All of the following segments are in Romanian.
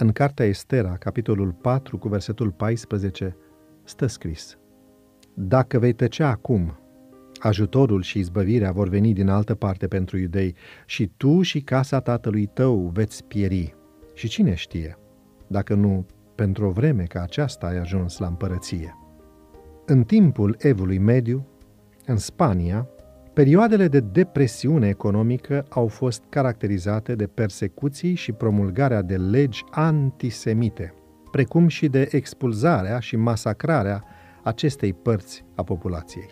În cartea Estera, capitolul 4, cu versetul 14, stă scris Dacă vei tăcea acum, ajutorul și izbăvirea vor veni din altă parte pentru iudei și tu și casa tatălui tău veți pieri. Și cine știe, dacă nu pentru o vreme ca aceasta ai ajuns la împărăție. În timpul evului mediu, în Spania, perioadele de depresiune economică au fost caracterizate de persecuții și promulgarea de legi antisemite, precum și de expulzarea și masacrarea acestei părți a populației.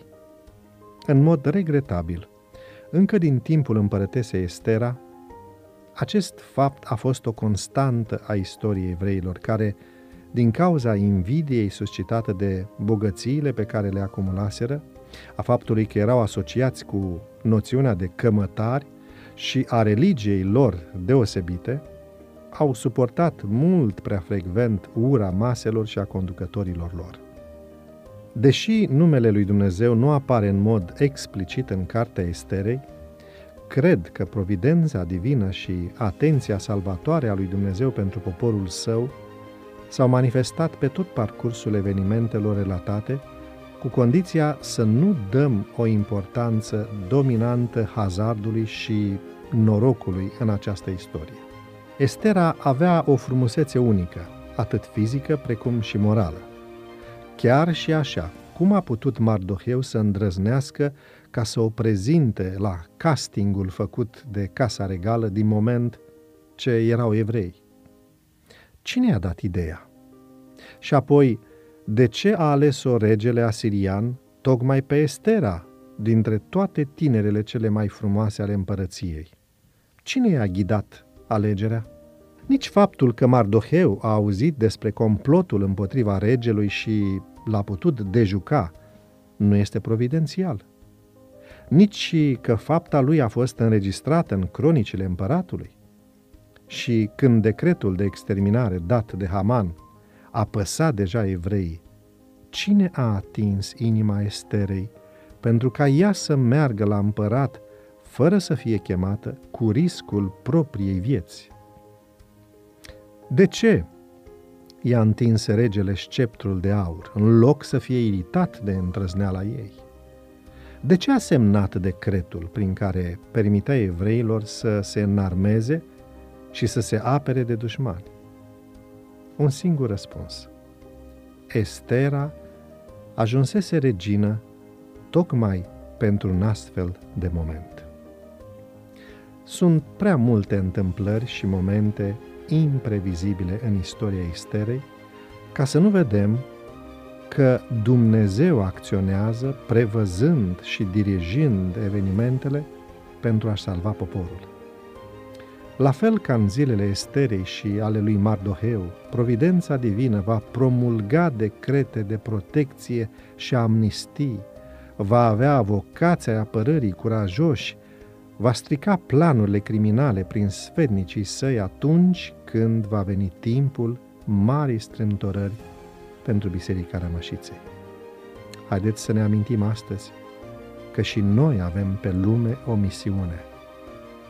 În mod regretabil, încă din timpul împărătesei Estera, acest fapt a fost o constantă a istoriei evreilor, care, din cauza invidiei suscitată de bogățiile pe care le acumulaseră, a faptului că erau asociați cu noțiunea de cămătari și a religiei lor deosebite, au suportat mult prea frecvent ura maselor și a conducătorilor lor. Deși numele lui Dumnezeu nu apare în mod explicit în cartea Esterei, cred că providența divină și atenția salvatoare a lui Dumnezeu pentru poporul său s-au manifestat pe tot parcursul evenimentelor relatate, cu condiția să nu dăm o importanță dominantă hazardului și norocului în această istorie. Estera avea o frumusețe unică, atât fizică precum și morală. Chiar și așa, cum a putut Mardoheu să îndrăznească ca să o prezinte la castingul făcut de Casa Regală din moment ce erau evrei? Cine i-a dat ideea? Și apoi, de ce a ales-o regele asirian tocmai pe Estera, dintre toate tinerele cele mai frumoase ale împărăției? Cine i-a ghidat alegerea? Nici faptul că Mardoheu a auzit despre complotul împotriva regelui și l-a putut dejuca nu este providențial. Nici că fapta lui a fost înregistrată în cronicile împăratului. Și când decretul de exterminare dat de Haman a păsat deja evreii, cine a atins inima Esterei pentru ca ea să meargă la împărat fără să fie chemată cu riscul propriei vieți? De ce i-a întins regele sceptrul de aur, în loc să fie iritat de întrăzneala ei? De ce a semnat decretul prin care permitea evreilor să se înarmeze și să se apere de dușmani? Un singur răspuns. Estera ajunsese regină tocmai pentru un astfel de moment. Sunt prea multe întâmplări și momente imprevizibile în istoria Esterei, ca să nu vedem că Dumnezeu acționează prevăzând și dirigind evenimentele pentru a salva poporul. La fel ca în zilele Esterei și ale lui Mardoheu, providența divină va promulga decrete de protecție și amnistii, va avea avocația apărării curajoși va strica planurile criminale prin sfednicii săi atunci când va veni timpul marii strâmtorări pentru Biserica Rămășiței. Haideți să ne amintim astăzi că și noi avem pe lume o misiune.